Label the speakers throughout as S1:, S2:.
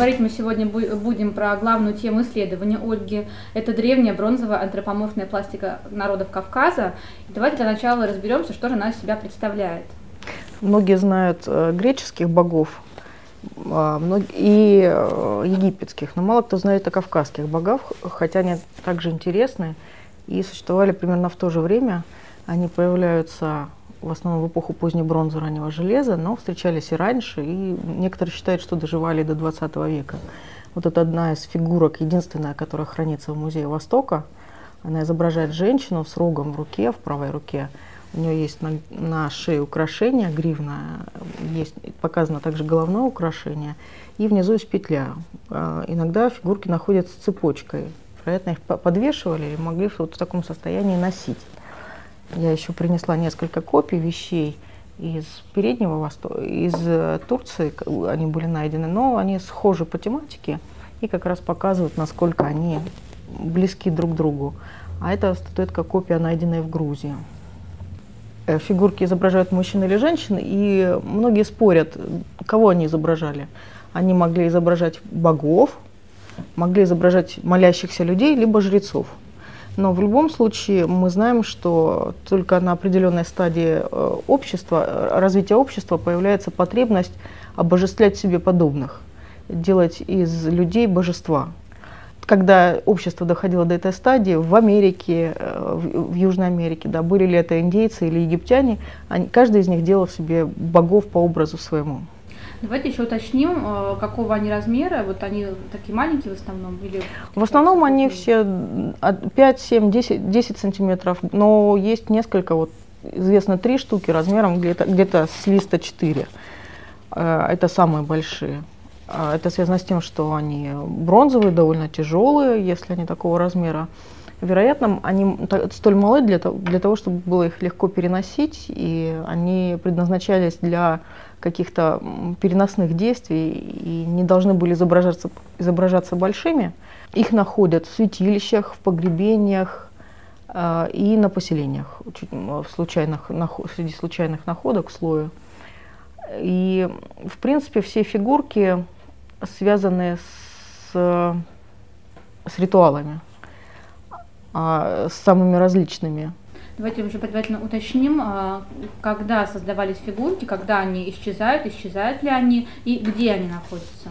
S1: Говорить мы сегодня будем про главную тему исследования Ольги. Это древняя бронзовая антропоморфная пластика народов Кавказа. Давайте для начала разберемся, что же она из себя представляет.
S2: Многие знают э, греческих богов а, и э, египетских, но мало кто знает о кавказских богах, хотя они также интересны и существовали примерно в то же время. Они появляются в основном в эпоху поздней бронзы, раннего железа, но встречались и раньше, и некоторые считают, что доживали до 20 века. Вот это одна из фигурок, единственная, которая хранится в Музее Востока. Она изображает женщину с рогом в руке, в правой руке. У нее есть на, на шее украшение, гривна, есть показано также головное украшение, и внизу есть петля. А, иногда фигурки находятся цепочкой. Вероятно, их подвешивали и могли вот в таком состоянии носить. Я еще принесла несколько копий вещей из Переднего Востока, из э, Турции, они были найдены, но они схожи по тематике и как раз показывают, насколько они близки друг к другу. А это статуэтка копия, найденная в Грузии. Э, фигурки изображают мужчин или женщин, и многие спорят, кого они изображали. Они могли изображать богов, могли изображать молящихся людей, либо жрецов. Но в любом случае мы знаем, что только на определенной стадии э, общества, э, развития общества появляется потребность обожествлять себе подобных, делать из людей божества. Когда общество доходило до этой стадии, в Америке, э, в Южной Америке, да, были ли это индейцы или египтяне, они, каждый из них делал себе богов по образу своему.
S1: Давайте еще уточним, э, какого они размера. Вот они такие маленькие в основном? Или...
S2: В основном они все 5, 7, 10, 10 сантиметров, но есть несколько, вот известно три штуки размером где-то где, -то, с листа 4. Э, это самые большие. А это связано с тем, что они бронзовые, довольно тяжелые, если они такого размера. Вероятно, они столь малы для того, для того, чтобы было их легко переносить, и они предназначались для каких-то переносных действий и не должны были изображаться, изображаться большими. Их находят в святилищах, в погребениях э, и на поселениях, в случайных, среди случайных находок в слое. И, в принципе, все фигурки связаны с, с ритуалами, а, с самыми различными.
S1: Давайте уже предварительно уточним, а, когда создавались фигурки, когда они исчезают, исчезают ли они и где они находятся.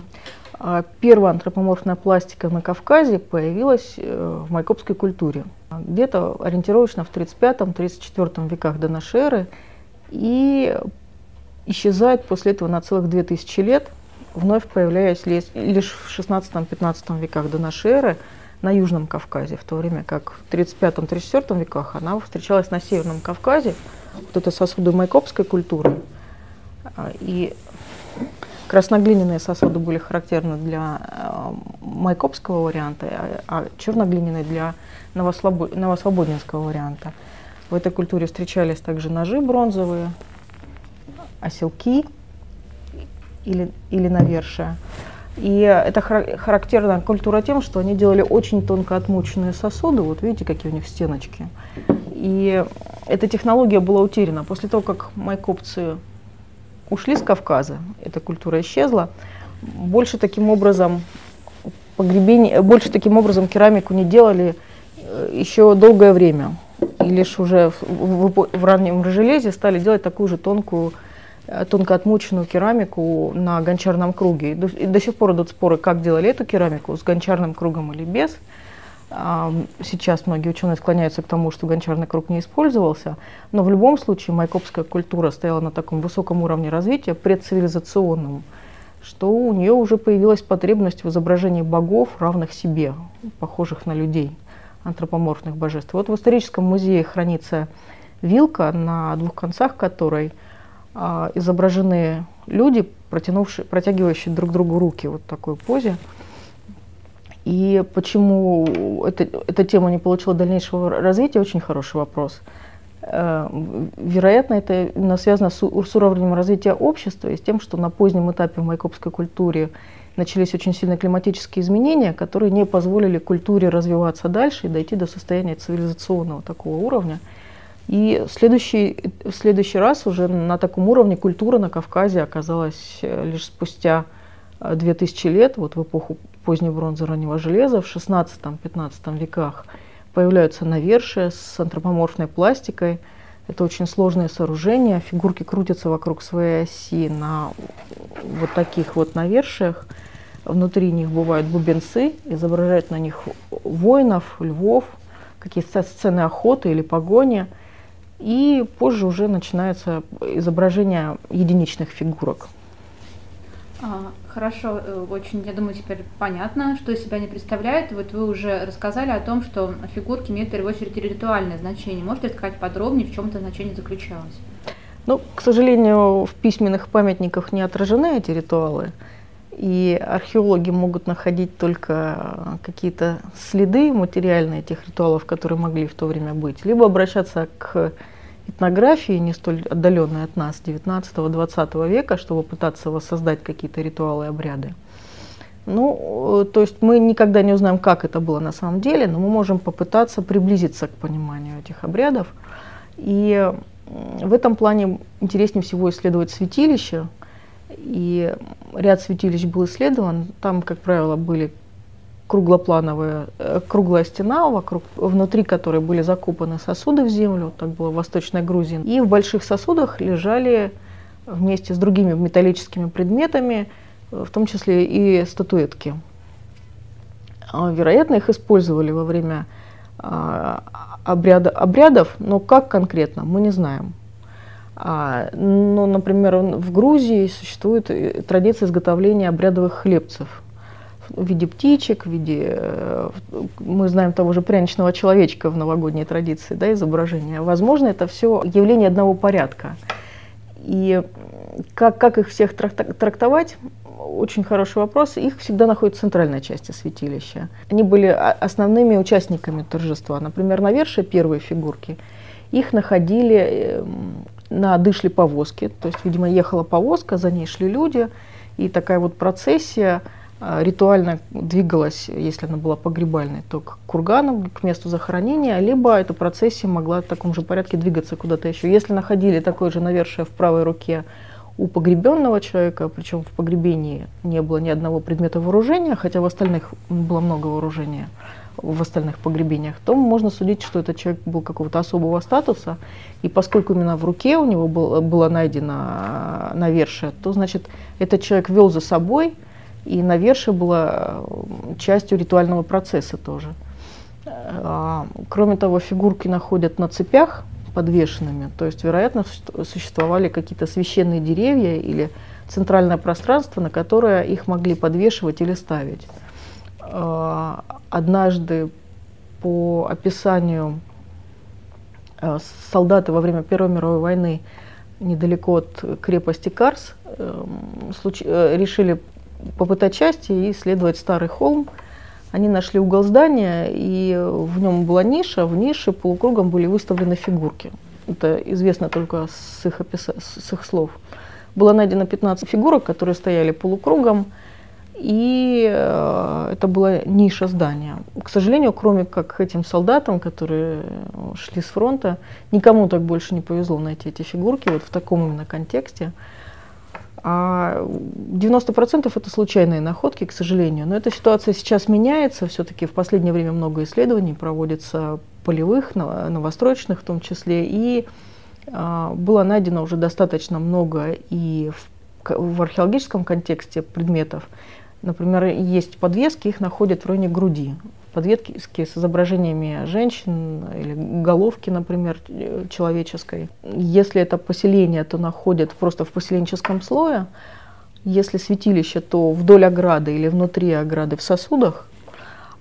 S2: А, первая антропоморфная пластика на Кавказе появилась э, в майкопской культуре. Где-то ориентировочно в 35-34 веках до нашей эры и исчезает после этого на целых 2000 лет, вновь появляясь лишь в 16-15 веках до нашей эры – на Южном Кавказе, в то время как в 35-34 веках она встречалась на Северном Кавказе, вот это сосуды майкопской культуры. А, и красноглиняные сосуды были характерны для э, майкопского варианта, а, а черноглиняные для новосвободинского варианта. В этой культуре встречались также ножи бронзовые, оселки или, или навершия. И это характерная культура тем, что они делали очень тонко отмученные сосуды. Вот видите, какие у них стеночки. И эта технология была утеряна. После того, как майкопцы ушли с Кавказа, эта культура исчезла, больше таким образом погребение, больше таким образом керамику не делали э, еще долгое время. И лишь уже в, в, в раннем железе стали делать такую же тонкую тонко отмученную керамику на гончарном круге. И до, до сих пор идут споры, как делали эту керамику, с гончарным кругом или без. Сейчас многие ученые склоняются к тому, что гончарный круг не использовался, но в любом случае майкопская культура стояла на таком высоком уровне развития, предцивилизационном, что у нее уже появилась потребность в изображении богов, равных себе, похожих на людей, антропоморфных божеств. Вот в историческом музее хранится вилка, на двух концах которой – изображены люди, протянувшие, протягивающие друг другу руки вот в такой позе. И почему это, эта тема не получила дальнейшего развития, очень хороший вопрос. Э, вероятно, это именно связано с, с уровнем развития общества и с тем, что на позднем этапе в майкопской культуре начались очень сильные климатические изменения, которые не позволили культуре развиваться дальше и дойти до состояния цивилизационного такого уровня. И в следующий, в следующий раз уже на таком уровне культура на Кавказе оказалась э, лишь спустя 2000 лет, вот в эпоху поздней бронзы, раннего железа, в 16-15 веках появляются навершия с антропоморфной пластикой. Это очень сложное сооружение, фигурки крутятся вокруг своей оси на вот таких вот навершиях. Внутри них бывают бубенцы, изображают на них воинов, львов, какие-то сцены охоты или погони. И позже уже начинается изображение единичных фигурок.
S1: А, хорошо, э, очень, я думаю, теперь понятно, что из себя они представляют. Вот вы уже рассказали о том, что фигурки имеют в первую очередь ритуальное значение. Можете рассказать подробнее, в чем это значение заключалось?
S2: Ну, к сожалению, в письменных памятниках не отражены эти ритуалы. И археологи могут находить только какие-то следы материальные этих ритуалов, которые могли в то время быть, либо обращаться к этнографии, не столь отдаленной от нас, 19-20 века, чтобы пытаться воссоздать какие-то ритуалы и обряды. Ну, э, то есть мы никогда не узнаем, как это было на самом деле, но мы можем попытаться приблизиться к пониманию этих обрядов. И в этом плане интереснее всего исследовать святилища. И ряд святилищ был исследован. Там, как правило, были круглоплановая, э, круглая стена, вокруг, внутри которой были закопаны сосуды в землю, так было в Восточной Грузии. И в больших сосудах лежали вместе с другими металлическими предметами, э, в том числе и статуэтки. А, вероятно, их использовали во время а, обряда, обрядов, но как конкретно, мы не знаем. А, но, например, в Грузии существует э, традиция изготовления обрядовых хлебцев – в виде птичек, в виде, э, мы знаем того же пряничного человечка в новогодней традиции, да, изображения. Возможно, это все явление одного порядка. И как, как их всех трактовать, очень хороший вопрос. Их всегда находят в центральной части святилища. Они были основными участниками торжества. Например, на верше первой фигурки их находили эм, на дышле повозки. То есть, видимо, ехала повозка, за ней шли люди. И такая вот процессия – а, ритуально двигалась, если она была погребальной, то к кургану, к месту захоронения, либо эта процессия могла в таком же порядке двигаться куда-то еще. Если находили такое же навершие в правой руке у погребенного человека, причем в погребении не было ни одного предмета вооружения, хотя в остальных было много вооружения в остальных погребениях, то можно судить, что этот человек был какого-то особого статуса, и поскольку именно в руке у него было, было найдено навершие, то значит этот человек вел за собой и навершие было э, частью ритуального процесса тоже. А, кроме того, фигурки находят на цепях подвешенными, то есть, вероятно, существовали какие-то священные деревья или центральное пространство, на которое их могли подвешивать или ставить. А, однажды по описанию э, солдаты во время Первой мировой войны недалеко от крепости Карс эм, э, решили попытать счастье и исследовать старый холм. Они нашли угол здания, и в нем была ниша, в нише полукругом были выставлены фигурки. Это известно только с их, опис... с их слов. Было найдено 15 фигурок, которые стояли полукругом, и э, это была ниша здания. К сожалению, кроме как этим солдатам, которые шли с фронта, никому так больше не повезло найти эти фигурки вот в таком именно контексте. А 90% это случайные находки, к сожалению. Но эта ситуация сейчас меняется. Все-таки в последнее время много исследований проводится полевых, новостроечных в том числе. И а, было найдено уже достаточно много и в, в археологическом контексте предметов. Например, есть подвески, их находят в районе груди подветки с изображениями женщин или головки, например, человеческой. Если это поселение, то находят просто в поселенческом слое. Если святилище, то вдоль ограды или внутри ограды в сосудах.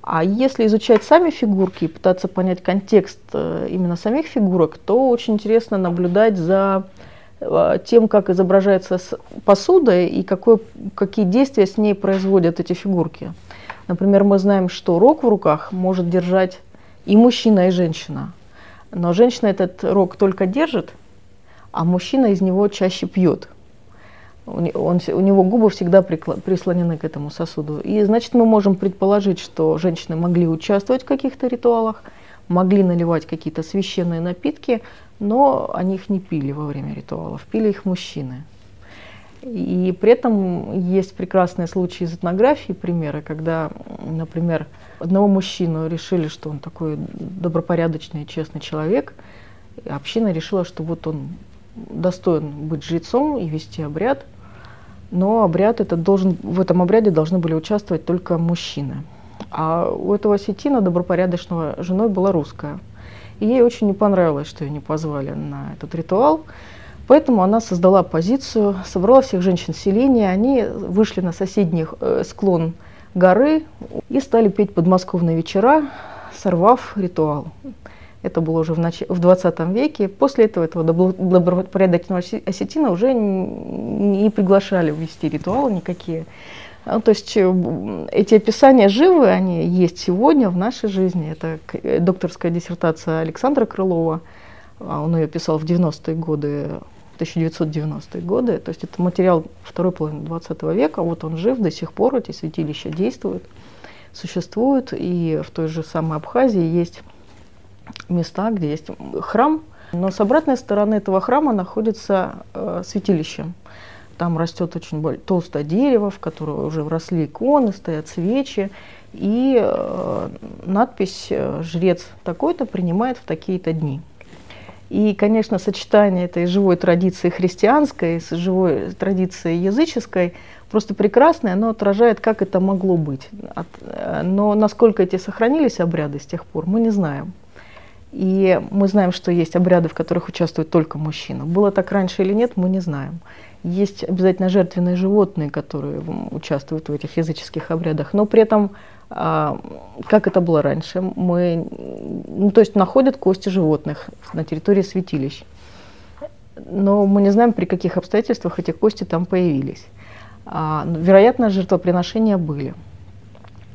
S2: А если изучать сами фигурки и пытаться понять контекст э, именно самих фигурок, то очень интересно наблюдать за тем, как изображается посуда и какое, какие действия с ней производят эти фигурки. Например, мы знаем, что рог в руках может держать и мужчина, и женщина. Но женщина этот рог только держит, а мужчина из него чаще пьет. Он, у него губы всегда прислонены к этому сосуду. И значит, мы можем предположить, что женщины могли участвовать в каких-то ритуалах, могли наливать какие-то священные напитки, но они их не пили во время ритуалов, пили их мужчины. И при этом есть прекрасные случаи из этнографии, примеры, когда, например, одного мужчину решили, что он такой добропорядочный, честный человек, и община решила, что вот он достоин быть жрецом и вести обряд, но обряд этот должен, в этом обряде должны были участвовать только мужчины. А у этого осетина добропорядочного женой была русская. И ей очень не понравилось, что ее не позвали на этот ритуал. Поэтому она создала позицию, собрала всех женщин селения, они вышли на соседний э, склон горы и стали петь подмосковные вечера, сорвав ритуал. Это было уже в, нач... в 20 веке. После этого этого добропорядочного осетина уже не приглашали ввести ритуалы никакие. Ну, то есть э, эти описания живы, они есть сегодня в нашей жизни. Это э, докторская диссертация Александра Крылова. А он ее писал в 90-е годы 1990-е годы. То есть это материал второй половины 20 века. Вот он жив до сих пор, эти святилища действуют, существуют. И в той же самой Абхазии есть места, где есть храм, но с обратной стороны этого храма находится э, святилище. Там растет очень толстое дерево, в которое уже вросли иконы, стоят свечи. И э, надпись э, «Жрец такой-то принимает в такие-то дни». И, конечно, сочетание этой живой традиции христианской с живой традицией языческой просто прекрасное, оно отражает, как это могло быть. Э, но насколько эти сохранились обряды с тех пор, мы не знаем. И мы знаем, что есть обряды, в которых участвует только мужчина. Было так раньше или нет, мы не знаем. Есть обязательно жертвенные животные, которые участвуют в этих языческих обрядах, но при этом а, как это было раньше. Мы, ну, то есть находят кости животных на территории святилищ. Но мы не знаем, при каких обстоятельствах эти кости там появились. А, вероятно, жертвоприношения были.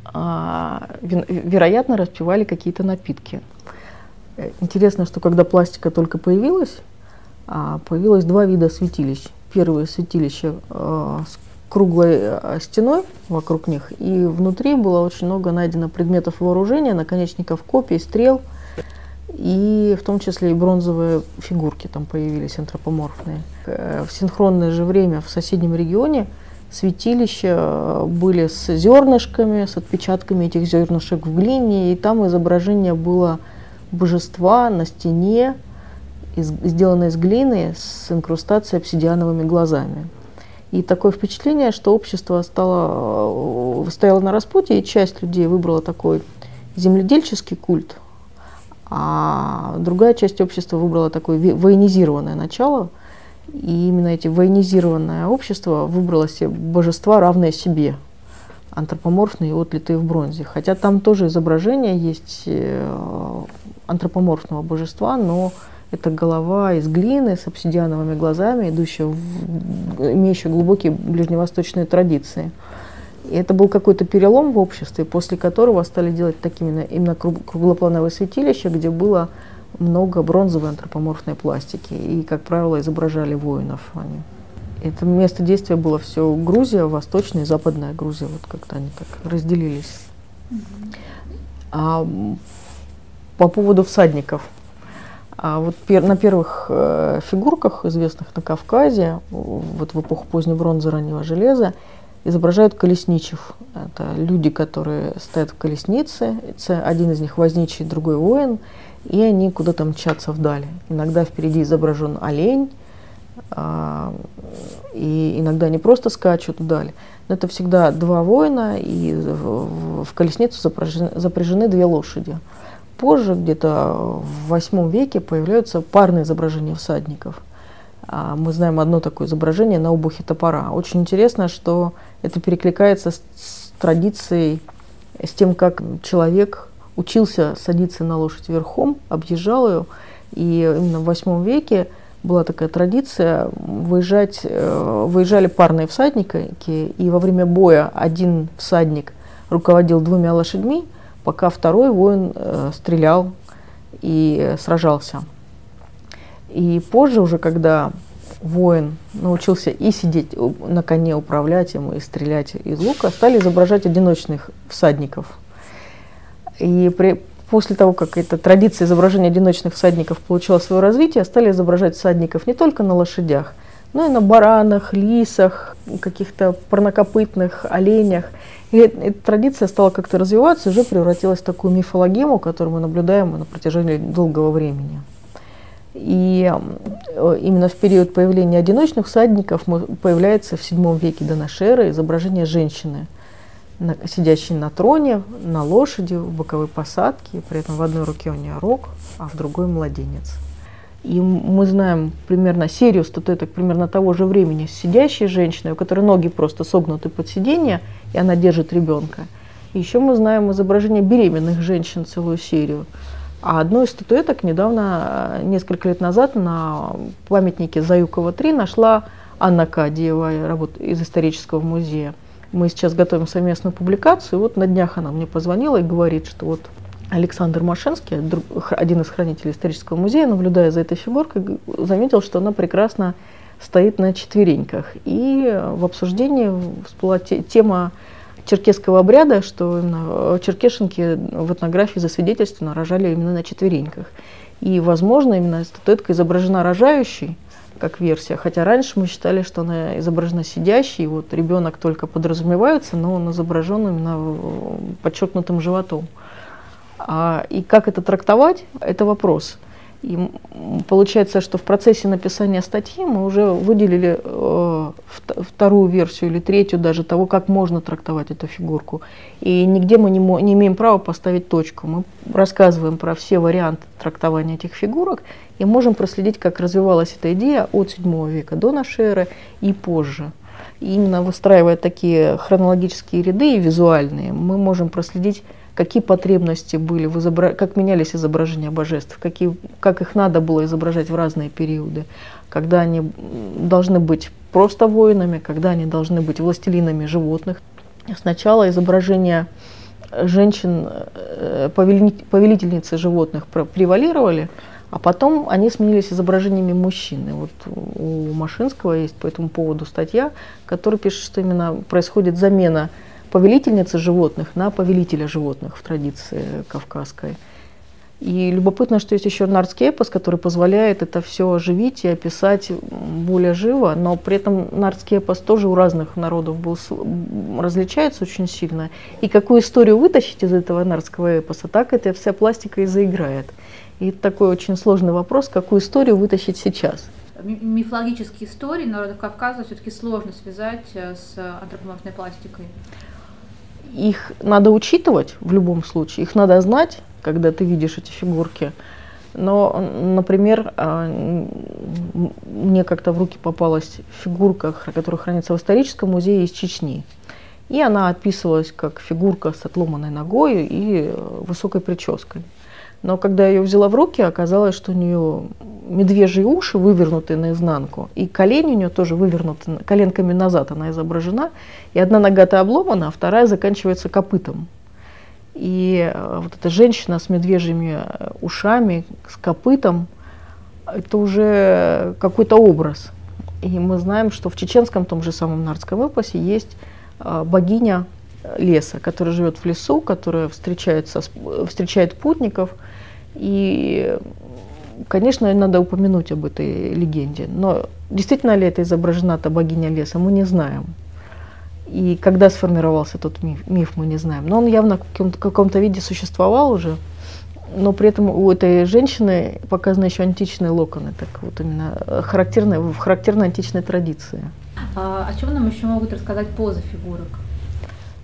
S2: А, вероятно, распивали какие-то напитки. Интересно, что когда пластика только появилась, появилось два вида святилищ. Первое святилище с круглой э, стеной вокруг них, и внутри было очень много найдено предметов вооружения, наконечников копий, стрел, и в том числе и бронзовые фигурки там появились антропоморфные. Э, в синхронное же время в соседнем регионе святилища э, были с зернышками, с отпечатками этих зернышек в глине, и там изображение было божества на стене, сделанное из глины с инкрустацией обсидиановыми глазами. И такое впечатление, что общество стало, э, стояло на распутье, и часть людей выбрала такой земледельческий культ, а другая часть общества выбрала такое военизированное начало. И именно эти военизированное общество выбрало себе божества, равные себе, антропоморфные отлитые в бронзе. Хотя там тоже изображение есть э, антропоморфного божества, но это голова из глины с обсидиановыми глазами, идущая в, имеющая глубокие ближневосточные традиции. И это был какой-то перелом в обществе, после которого стали делать такими именно круглоплановые святилища, где было много бронзовой антропоморфной пластики. И, как правило, изображали воинов они. Это место действия было все Грузия, Восточная и Западная Грузия, вот как-то они так разделились. А по поводу всадников – а вот пер, на первых э, фигурках, известных на Кавказе, вот в эпоху поздней бронзы, раннего железа, изображают колесничев. Это люди, которые стоят в колеснице, один из них возничий, другой воин, и они куда-то мчатся вдали. Иногда впереди изображен олень, и иногда они просто скачут вдали. Но это всегда два воина, и в колесницу запряжены, запряжены две лошади позже, где-то в восьмом веке, появляются парные изображения всадников. А мы знаем одно такое изображение на обухе топора. Очень интересно, что это перекликается с, с традицией, с тем, как человек учился садиться на лошадь верхом, объезжал ее. И именно в восьмом веке была такая традиция выезжать, э, выезжали парные всадники, и во время боя один всадник руководил двумя лошадьми, пока второй воин э, стрелял и сражался. И позже уже, когда воин научился и сидеть на коне, управлять ему, и стрелять из лука, стали изображать одиночных всадников. И при, после того, как эта традиция изображения одиночных всадников получила свое развитие, стали изображать всадников не только на лошадях, Ну и на баранах, лисах, каких-то парнокопытных оленях. И эта традиция стала как-то развиваться, уже превратилась в такую мифологему, которую мы наблюдаем на протяжении долгого времени. И э, именно в период появления одиночных всадников появляется в VII веке до нашей эры изображение женщины, сидящей на троне, на лошади, в боковой посадке, при этом в одной руке у нее рог, а в другой младенец. И мы знаем примерно серию статуэток примерно того же времени с сидящей женщиной, у которой ноги просто согнуты под сиденье, и она держит ребенка. И еще мы знаем изображение беременных женщин, целую серию. А одну из статуэток недавно, несколько лет назад, на памятнике Заюкова-3 нашла Анна Кадиева работ из исторического музея. Мы сейчас готовим совместную публикацию, вот на днях она мне позвонила и говорит, что вот Александр Машинский, один из хранителей исторического музея, наблюдая за этой фигуркой, заметил, что она прекрасно стоит на четвереньках. И в обсуждении всплыла тема черкесского обряда, что именно черкешенки в этнографии засвидетельственно рожали именно на четвереньках. И, возможно, именно статуэтка изображена рожающей, как версия, хотя раньше мы считали, что она изображена сидящей, вот ребенок только подразумевается, но он изображен именно подчеркнутым животом. А, и как это трактовать, это вопрос. И получается, что в процессе написания статьи мы уже выделили э, вторую версию или третью даже того, как можно трактовать эту фигурку. И нигде мы не, не имеем права поставить точку. Мы рассказываем про все варианты трактования этих фигурок и можем проследить, как развивалась эта идея от 7 века до нашей эры и позже. И именно выстраивая такие хронологические ряды и визуальные, мы можем проследить какие потребности были, в изобра... как менялись изображения божеств, какие... как их надо было изображать в разные периоды, когда они должны быть просто воинами, когда они должны быть властелинами животных. Сначала изображения женщин, э, повелительницы животных превалировали, а потом они сменились изображениями мужчин. И вот у Машинского есть по этому поводу статья, которая пишет, что именно происходит замена повелительницы животных на повелителя животных в традиции кавказской. И любопытно, что есть еще нардский эпос, который позволяет это все оживить и описать более живо, но при этом нардский эпос тоже у разных народов был, различается очень сильно. И какую историю вытащить из этого нардского эпоса, так эта вся пластика и заиграет. И это такой очень сложный вопрос, какую историю вытащить сейчас.
S1: Мифологические истории народов Кавказа все-таки сложно связать э, с антропоморфной пластикой
S2: их надо учитывать в любом случае, их надо знать, когда ты видишь эти фигурки. Но, например, а, мне как-то в руки попалась фигурка, которая хранится в историческом музее из Чечни. И она описывалась как фигурка с отломанной ногой и э, высокой прической. Но когда я ее взяла в руки, оказалось, что у нее медвежьи уши вывернуты наизнанку, и колени у нее тоже вывернуты, коленками назад она изображена, и одна нога-то обломана, а вторая заканчивается копытом. И э, вот эта женщина с медвежьими э, ушами, с копытом, это уже какой-то образ. И мы знаем, что в чеченском том же самом нардском эпосе есть э, богиня леса, которая живет в лесу, которая встречается, встречает путников. И, конечно, надо упомянуть об этой легенде. Но действительно ли это изображена-то богиня леса, мы не знаем. И когда сформировался тот миф, миф мы не знаем. Но он явно в каком-то, виде существовал уже. Но при этом у этой женщины показаны еще античные локоны, так вот именно характерные, в характерной античной традиции.
S1: А о чем нам еще могут рассказать позы фигурок?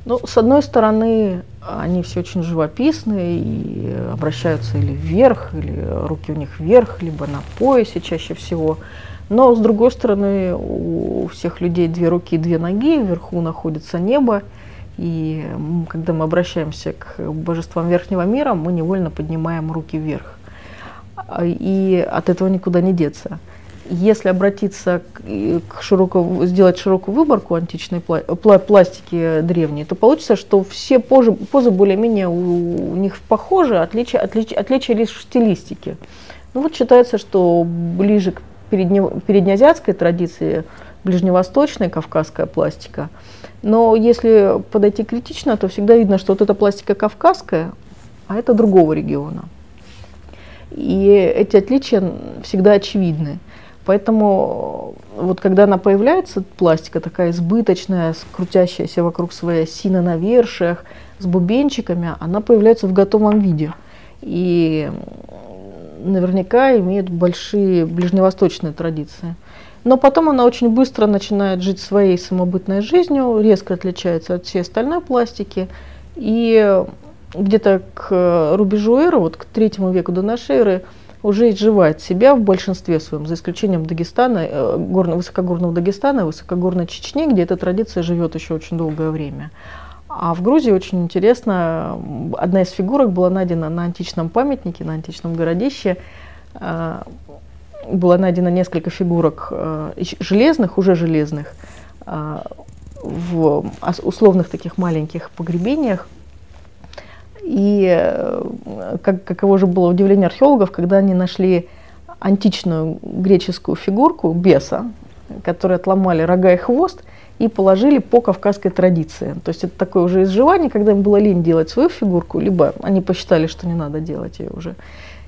S2: Ну, с одной стороны, они все очень живописные и обращаются или вверх, или руки у них вверх, либо на поясе чаще всего. Но, с другой стороны, у всех людей две руки и две ноги, вверху находится небо, и когда мы обращаемся к божествам верхнего мира, мы невольно поднимаем руки вверх. И от этого никуда не деться. Если обратиться к широко, сделать широкую выборку античной пластики древней, то получится, что все позы, позы более-менее у, у них похожи, отличие, отличие, отличие лишь в стилистике. Ну вот считается, что ближе к передне, переднеазиатской традиции, ближневосточная кавказская пластика. Но если подойти критично, то всегда видно, что вот эта пластика кавказская, а это другого региона. И эти отличия всегда очевидны. Поэтому вот когда она появляется, пластика такая избыточная, крутящаяся вокруг своей оси на навершиях, с бубенчиками, она появляется в готовом виде. И наверняка имеет большие ближневосточные традиции. Но потом она очень быстро начинает жить своей самобытной жизнью, резко отличается от всей остальной пластики. И где-то к рубежу эры, вот к третьему веку до нашей эры, уже изживает себя в большинстве своем, за исключением Дагестана, э, горно, высокогорного Дагестана высокогорной Чечни, где эта традиция живет еще очень долгое время. А в Грузии очень интересно, одна из фигурок была найдена на античном памятнике, на античном городище. Э, было найдено несколько фигурок э, железных, уже железных, в условных таких маленьких погребениях, и э, как, каково же было удивление археологов, когда они нашли античную греческую фигурку беса, которые отломали рога и хвост и положили по кавказской традиции. То есть это такое уже изживание, когда им было лень делать свою фигурку, либо они посчитали, что не надо делать ее уже.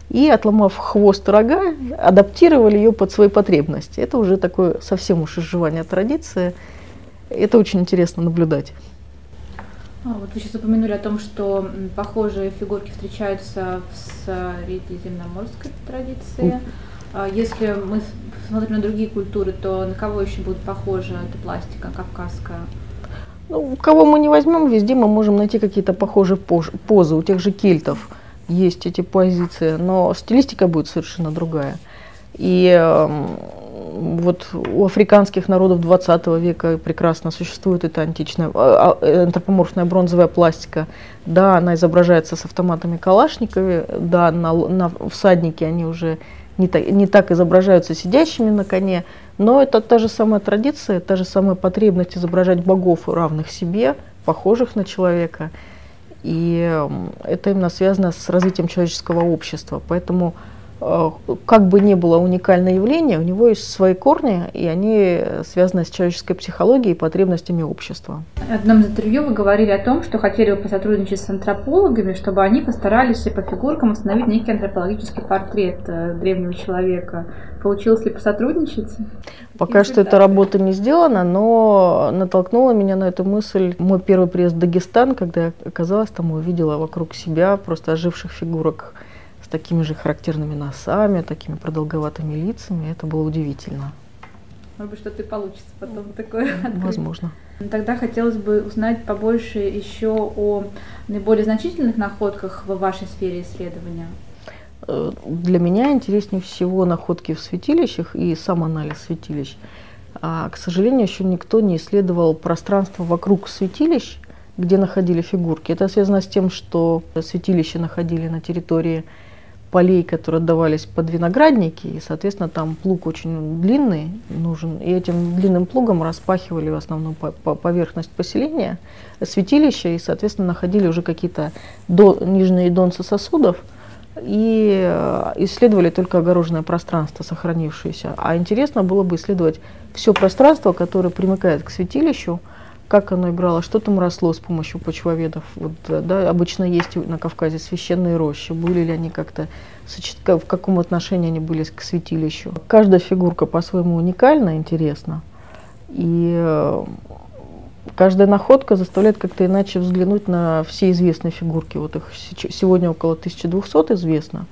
S2: И отломав хвост и рога, адаптировали ее под свои потребности. Это уже такое совсем уж изживание традиции. Это очень интересно наблюдать.
S1: А, вот вы сейчас упомянули о том, что похожие фигурки встречаются в средиземноморской традиции. А если мы смотрим на другие культуры, то на кого еще будет похожа эта пластика кавказская?
S2: Ну, кого мы не возьмем, везде мы можем найти какие-то похожие позы. У тех же кельтов есть эти позиции, но стилистика будет совершенно другая. И вот у африканских народов 20 века прекрасно существует эта античная а, а, антропоморфная бронзовая пластика. Да, она изображается с автоматами Калашникови, да, на, на всаднике они уже не так, не так изображаются сидящими на коне, но это та же самая традиция, та же самая потребность изображать богов, равных себе, похожих на человека. И это именно связано с развитием человеческого общества. Поэтому как бы ни было уникальное явление, у него есть свои корни, и они связаны с человеческой психологией и потребностями общества.
S1: В одном из интервью вы говорили о том, что хотели бы посотрудничать с антропологами, чтобы они постарались по фигуркам установить некий антропологический портрет э, древнего человека. Получилось ли посотрудничать?
S2: Пока что эта работа не сделана, но натолкнула меня на эту мысль мой первый приезд в Дагестан, когда я оказалась там и увидела вокруг себя просто оживших фигурок такими же характерными носами, такими продолговатыми лицами. Это было удивительно.
S1: Может быть, что-то и получится потом такое
S2: открыть. Возможно.
S1: Тогда хотелось бы узнать побольше еще о наиболее значительных находках в вашей сфере исследования.
S2: Э, для меня интереснее всего находки в святилищах и сам анализ святилищ. А, к сожалению, еще никто не исследовал пространство вокруг святилищ, где находили фигурки. Это связано с тем, что святилища находили на территории полей, которые отдавались под виноградники, и, соответственно, там плуг очень длинный нужен, и этим длинным плугом распахивали в основном поверхность поселения, святилища, и, соответственно, находили уже какие-то до, нижние донцы сосудов, и э, исследовали только огороженное пространство, сохранившееся. А интересно было бы исследовать все пространство, которое примыкает к святилищу, как оно играло, что там росло с помощью почвоведов. Вот, да, обычно есть на Кавказе священные рощи, были ли они как-то, в каком отношении они были к святилищу. Каждая фигурка по-своему уникальна, интересна. И э, каждая находка заставляет как-то иначе взглянуть на все известные фигурки. Вот их сегодня около 1200 известно.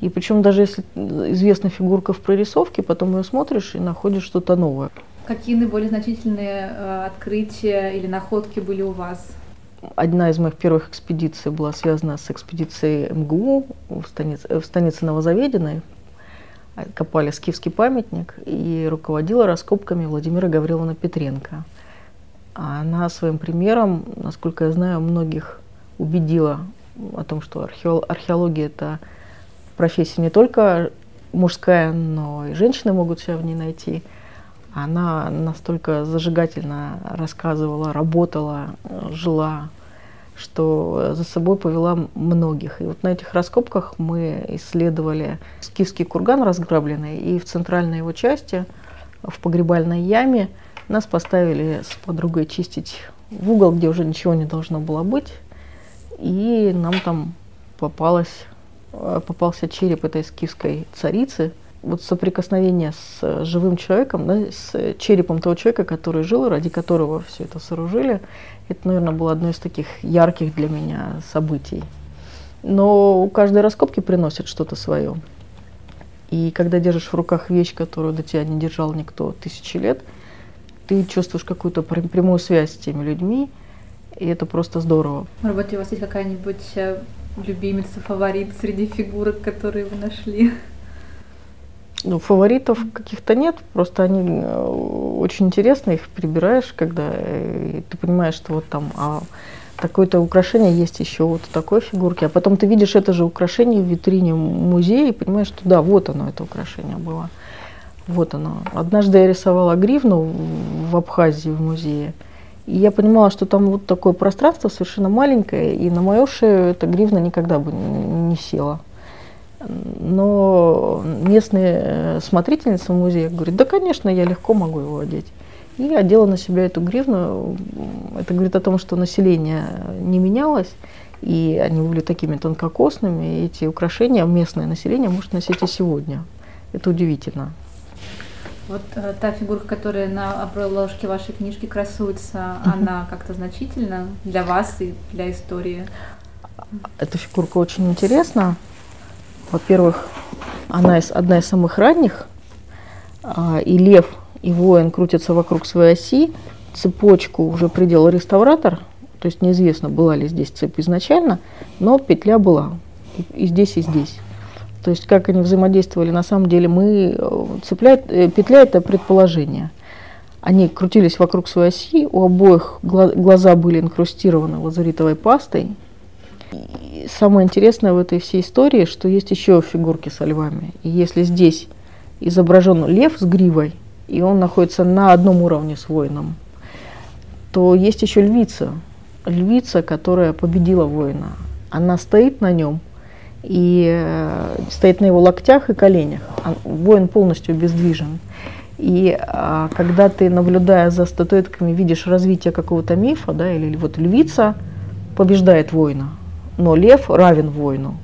S2: И причем даже если известна фигурка в прорисовке, потом ее смотришь и находишь что-то новое.
S1: Какие наиболее значительные э, открытия или находки были у вас?
S2: Одна из моих первых экспедиций была связана с экспедицией МГУ в станице, в станице Новозаведенной. Копали скифский памятник и руководила раскопками Владимира Гавриловна Петренко. Она своим примером, насколько я знаю, многих убедила о том, что археология – это профессия не только мужская, но и женщины могут себя в ней найти – она настолько зажигательно рассказывала, работала, жила, что за собой повела многих. И вот на этих раскопках мы исследовали скифский курган разграбленный, и в центральной его части, в погребальной яме, нас поставили с подругой чистить в угол, где уже ничего не должно было быть. И нам там попалось, попался череп этой скифской царицы, вот соприкосновение с живым человеком, да, с черепом того человека, который жил, ради которого все это сооружили, это, наверное, было одно из таких ярких для меня событий. Но у каждой раскопки приносит что-то свое. И когда держишь в руках вещь, которую до тебя не держал никто тысячи лет, ты чувствуешь какую-то прямую связь с теми людьми, и это просто здорово.
S1: Может быть, у вас есть какая-нибудь э, любимица, фаворит среди фигурок, которые вы нашли?
S2: Ну, фаворитов каких-то нет, просто они э, очень интересные, их прибираешь, когда э, ты понимаешь, что вот там а такое-то украшение есть еще вот такой фигурки, а потом ты видишь это же украшение в витрине музея и понимаешь, что да, вот оно, это украшение было. Вот оно. Однажды я рисовала гривну в Абхазии в музее, и я понимала, что там вот такое пространство совершенно маленькое, и на мою шею эта гривна никогда бы не села. Но местные э, смотрительницы музея говорят, да, конечно, я легко могу его одеть. И одела на себя эту гривну. Это говорит о том, что население не менялось, и они были такими тонкокосными, и эти украшения местное население может носить и сегодня. Это удивительно.
S1: Вот э, та фигурка, которая на обложке вашей книжки красуется, она как-то значительна для вас и для истории?
S2: Эта фигурка очень интересна. Во-первых, она из, одна из самых ранних, а, и лев, и воин крутятся вокруг своей оси. Цепочку уже придел реставратор, то есть неизвестно, была ли здесь цепь изначально, но петля была и, и здесь, и здесь. То есть как они взаимодействовали, на самом деле мы э, цепляет, э, петля это предположение. Они крутились вокруг своей оси, у обоих глаза были инкрустированы лазуритовой пастой. Самое интересное в этой всей истории, что есть еще фигурки со львами. И если здесь изображен лев с гривой, и он находится на одном уровне с воином, то есть еще львица. Львица, которая победила воина. Она стоит на нем, и э, стоит на его локтях и коленях. А воин полностью обездвижен. И а, когда ты, наблюдая за статуэтками, видишь развитие какого-то мифа, да, или вот львица побеждает воина, но лев равен воину.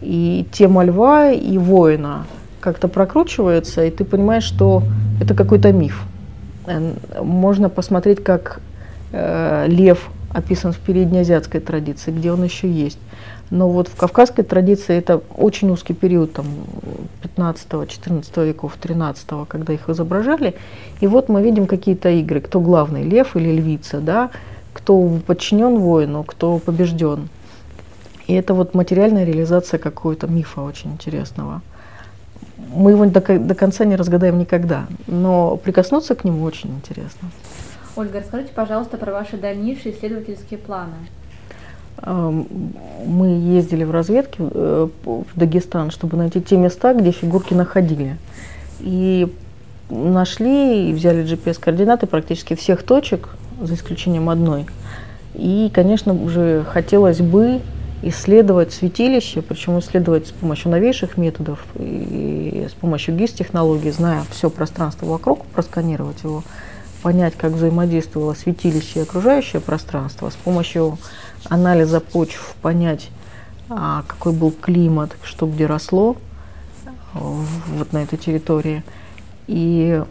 S2: И тема льва и воина как-то прокручивается, и ты понимаешь, что это какой-то миф. Можно посмотреть, как э, лев описан в переднеазиатской традиции, где он еще есть. Но вот в кавказской традиции это очень узкий период, там, 15-14 веков, 13 когда их изображали. И вот мы видим какие-то игры, кто главный, лев или львица, да, кто подчинен воину, кто побежден. И это вот материальная реализация какого-то мифа очень интересного. Мы его до, до конца не разгадаем никогда, но прикоснуться к нему очень интересно.
S1: Ольга, расскажите, пожалуйста, про ваши дальнейшие исследовательские планы.
S2: Мы ездили в разведке э, в Дагестан, чтобы найти те места, где фигурки находили. И нашли и взяли GPS-координаты практически всех точек, за исключением одной. И, конечно, уже хотелось бы исследовать святилище, причем исследовать с помощью новейших методов и с помощью ГИС-технологий, зная все пространство вокруг, просканировать его, понять, как взаимодействовало святилище и окружающее пространство, с помощью анализа почв понять, а, какой был климат, что где росло вот на этой территории. И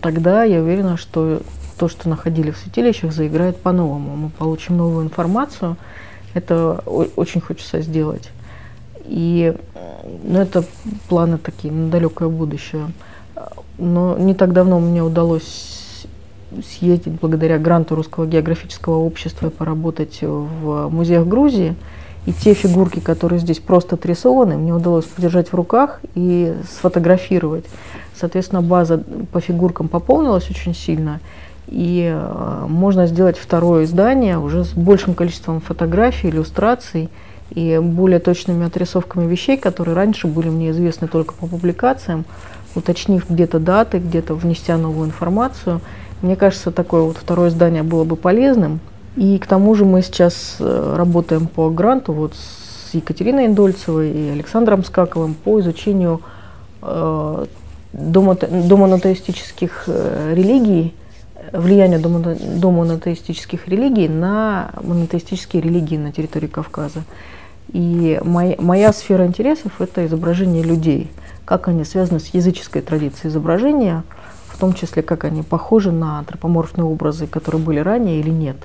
S2: тогда я уверена, что то, что находили в святилищах, заиграет по-новому. Мы получим новую информацию. Это очень хочется сделать. И ну, это планы такие на далекое будущее. Но не так давно мне удалось съездить благодаря гранту Русского географического общества и поработать в музеях Грузии. И те фигурки, которые здесь просто отрисованы, мне удалось подержать в руках и сфотографировать. Соответственно, база по фигуркам пополнилась очень сильно. И э, можно сделать второе издание уже с большим количеством фотографий, иллюстраций и более точными отрисовками вещей, которые раньше были мне известны только по публикациям, уточнив где-то даты, где-то внеся новую информацию. Мне кажется, такое вот второе издание было бы полезным. И к тому же мы сейчас э, работаем по гранту вот с Екатериной Индольцевой и Александром Скаковым по изучению э, домонотеистических э, религий, влияния домонотеистических религий на монотеистические религии на территории Кавказа. И моя, моя сфера интересов – это изображение людей, как они связаны с языческой традицией изображения, в том числе, как они похожи на антропоморфные образы, которые были ранее или нет.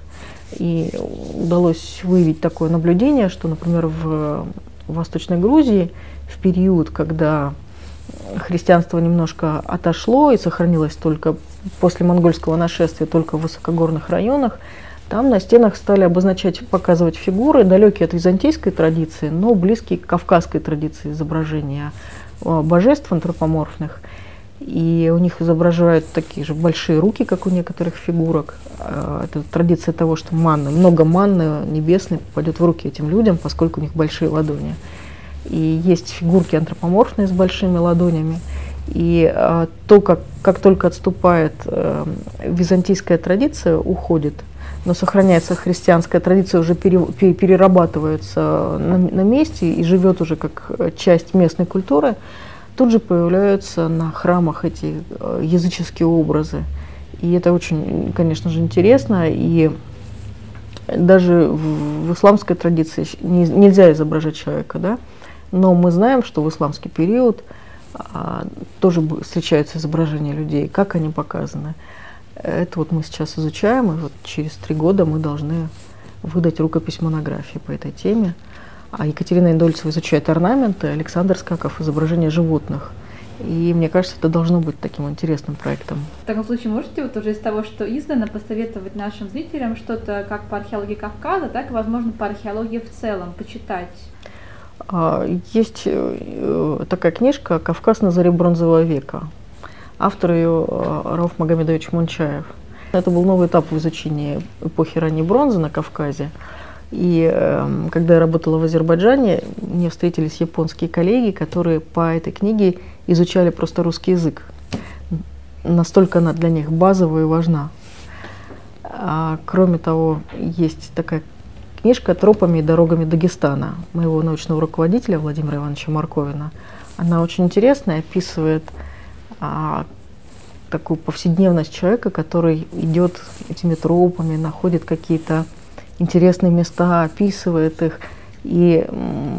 S2: И удалось выявить такое наблюдение, что, например, в Восточной Грузии в период, когда христианство немножко отошло и сохранилось только после монгольского нашествия только в высокогорных районах, там на стенах стали обозначать, показывать фигуры, далекие от византийской традиции, но близкие к кавказской традиции изображения а, божеств антропоморфных. И у них изображают такие же большие руки, как у некоторых фигурок. А, это традиция того, что манны, много манны небесной попадет в руки этим людям, поскольку у них большие ладони. И есть фигурки антропоморфные с большими ладонями. И а, то, как, как только отступает э, византийская традиция, уходит но сохраняется христианская традиция, уже пере, перерабатывается на, на месте и живет уже как часть местной культуры, тут же появляются на храмах эти э, языческие образы. И это очень, конечно же, интересно. И даже в, в исламской традиции не, нельзя изображать человека, да? но мы знаем, что в исламский период тоже встречаются изображения людей, как они показаны. Это вот мы сейчас изучаем, и вот через три года мы должны выдать рукопись монографии по этой теме. А Екатерина Индольцева изучает орнаменты, Александр Скаков – изображение животных. И мне кажется, это должно быть таким интересным проектом.
S1: В таком случае можете вот уже из того, что издано, посоветовать нашим зрителям что-то как по археологии Кавказа, так и, возможно, по археологии в целом, почитать?
S2: А, есть э, такая книжка «Кавказ на заре бронзового века». Автор ее э, Рауф Магомедович Мунчаев. Это был новый этап в изучении эпохи ранней бронзы на Кавказе. И э, когда я работала в Азербайджане, мне встретились японские коллеги, которые по этой книге изучали просто русский язык. Настолько она для них базовая и важна. А, кроме того, есть такая книжка «Тропами и дорогами Дагестана» моего научного руководителя Владимира Ивановича Марковина. Она очень интересная, описывает а, такую повседневность человека, который идет этими тропами, находит какие-то интересные места, описывает их. И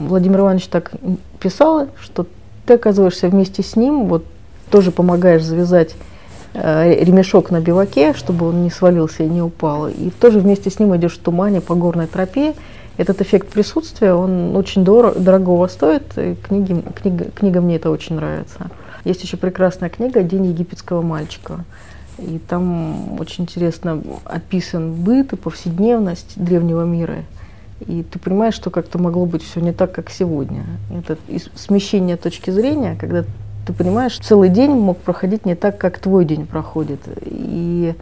S2: Владимир Иванович так писал, что ты оказываешься вместе с ним, вот тоже помогаешь завязать ремешок на биваке, чтобы он не свалился и не упал. И тоже вместе с ним идешь в тумане по горной тропе. Этот эффект присутствия, он очень дорого, дорогого стоит. И книги, книга, книга мне это очень нравится. Есть еще прекрасная книга «День египетского мальчика». И там очень интересно описан быт и повседневность древнего мира. И ты понимаешь, что как-то могло быть все не так, как сегодня. Это смещение точки зрения, когда ты понимаешь, целый день мог проходить не так, как твой день проходит. И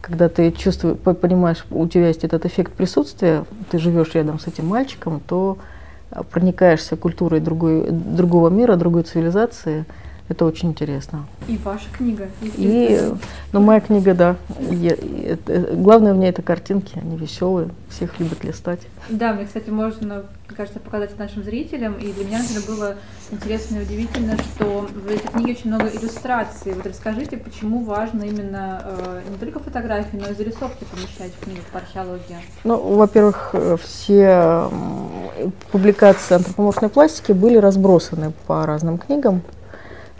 S2: когда ты чувствуешь, понимаешь, у тебя есть этот эффект присутствия, ты живешь рядом с этим мальчиком, то проникаешься культурой другой, другого мира, другой цивилизации – это очень интересно.
S1: И ваша книга.
S2: И, ну, моя книга, да. Я, это, главное в ней это картинки, они веселые, всех любят листать.
S1: Да, мне, кстати, можно, кажется, показать нашим зрителям. И для меня, например, было интересно и удивительно, что в этой книге очень много иллюстраций. Вот расскажите, почему важно именно э, не только фотографии, но и зарисовки помещать в книгу по археологии?
S2: Ну, во-первых, э, все публикации антропоморфной пластики были разбросаны по разным книгам.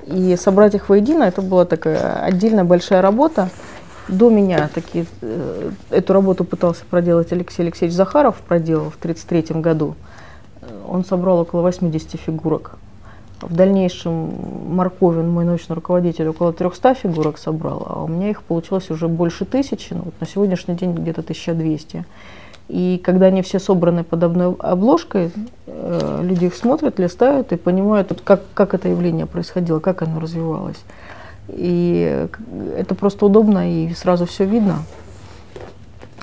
S2: И собрать их воедино, это была такая отдельная большая работа. До меня таки, э, эту работу пытался проделать Алексей Алексеевич Захаров, проделал в 1933 году. Он собрал около 80 фигурок. В дальнейшем Марковин, мой научный руководитель, около 300 фигурок собрал, а у меня их получилось уже больше тысячи, ну, вот на сегодняшний день где-то 1200. И когда они все собраны под одной обложкой, э, люди их смотрят, листают и понимают, как, как это явление происходило, как оно развивалось. И это просто удобно и сразу все видно.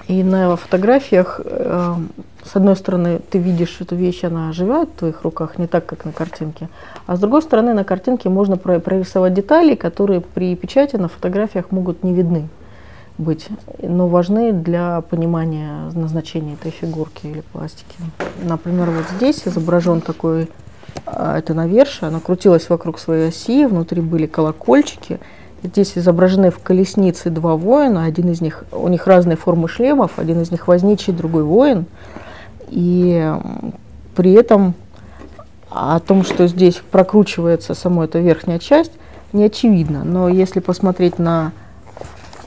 S2: И на фотографиях, э, с одной стороны, ты видишь эту вещь, она живет в твоих руках, не так, как на картинке. А с другой стороны, на картинке можно прорисовать детали, которые при печати на фотографиях могут не видны быть, но важны для понимания назначения этой фигурки или пластики. Например, вот здесь изображен такой, а, это навершие, она крутилась вокруг своей оси, внутри были колокольчики. Здесь изображены в колеснице два воина, один из них, у них разные формы шлемов, один из них возничий, другой воин. И При этом о том, что здесь прокручивается сама эта верхняя часть, не очевидно. Но если посмотреть на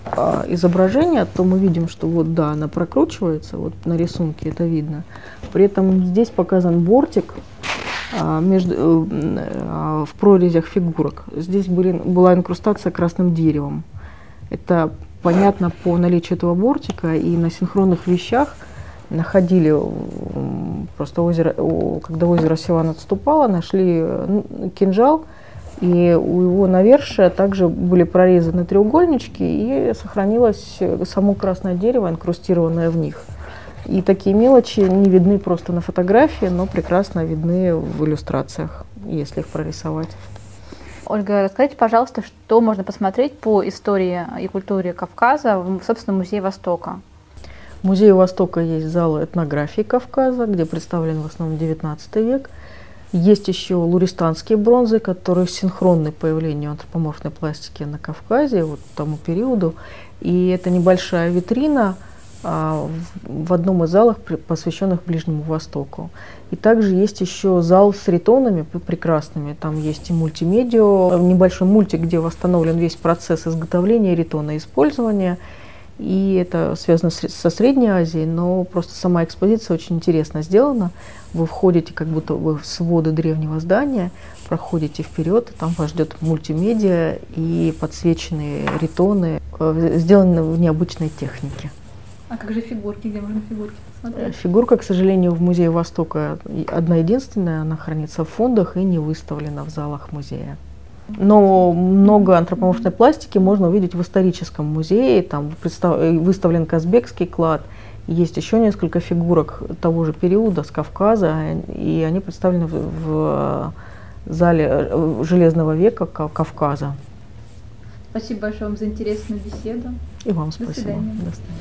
S2: э, изображение, то мы видим, что вот да, она прокручивается, вот на рисунке это видно. При этом здесь показан бортик а, между, а, в прорезях фигурок. Здесь были, была инкрустация красным деревом. Это понятно по наличию этого бортика и на синхронных вещах находили просто озеро, когда озеро Севан отступало, нашли кинжал, и у его навершия также были прорезаны треугольнички, и сохранилось само красное дерево, инкрустированное в них. И такие мелочи не видны просто на фотографии, но прекрасно видны в иллюстрациях, если их прорисовать.
S1: Ольга, расскажите, пожалуйста, что можно посмотреть по истории и культуре Кавказа в, собственно, Музее Востока?
S2: В Музее Востока есть зал этнографии Кавказа, где представлен в основном XIX век. Есть еще луристанские бронзы, которые синхронны появлению антропоморфной пластики на Кавказе, вот тому периоду. И это небольшая витрина – а, в одном из залов, посвященных Ближнему Востоку. И также есть еще зал с ритонами прекрасными. Там есть и мультимедиа, небольшой мультик, где восстановлен весь процесс изготовления ритона и использования. И это связано со Средней Азией, но просто сама экспозиция очень интересно сделана. Вы входите как будто вы в своды древнего здания, проходите вперед, там вас ждет мультимедиа и подсвеченные ритоны, э, сделаны в необычной технике.
S1: А как же фигурки? Где можно фигурки посмотреть?
S2: Фигурка, к сожалению, в Музее Востока одна единственная. Она хранится в фондах и не выставлена в залах музея. Но много антропоморфной пластики можно увидеть в историческом музее. Там выставлен казбекский клад. Есть еще несколько фигурок того же периода с Кавказа, и они представлены в, в зале э, Железного века Кавказа.
S1: Спасибо большое вам за интересную беседу.
S2: И вам До спасибо. Свидания. До свидания.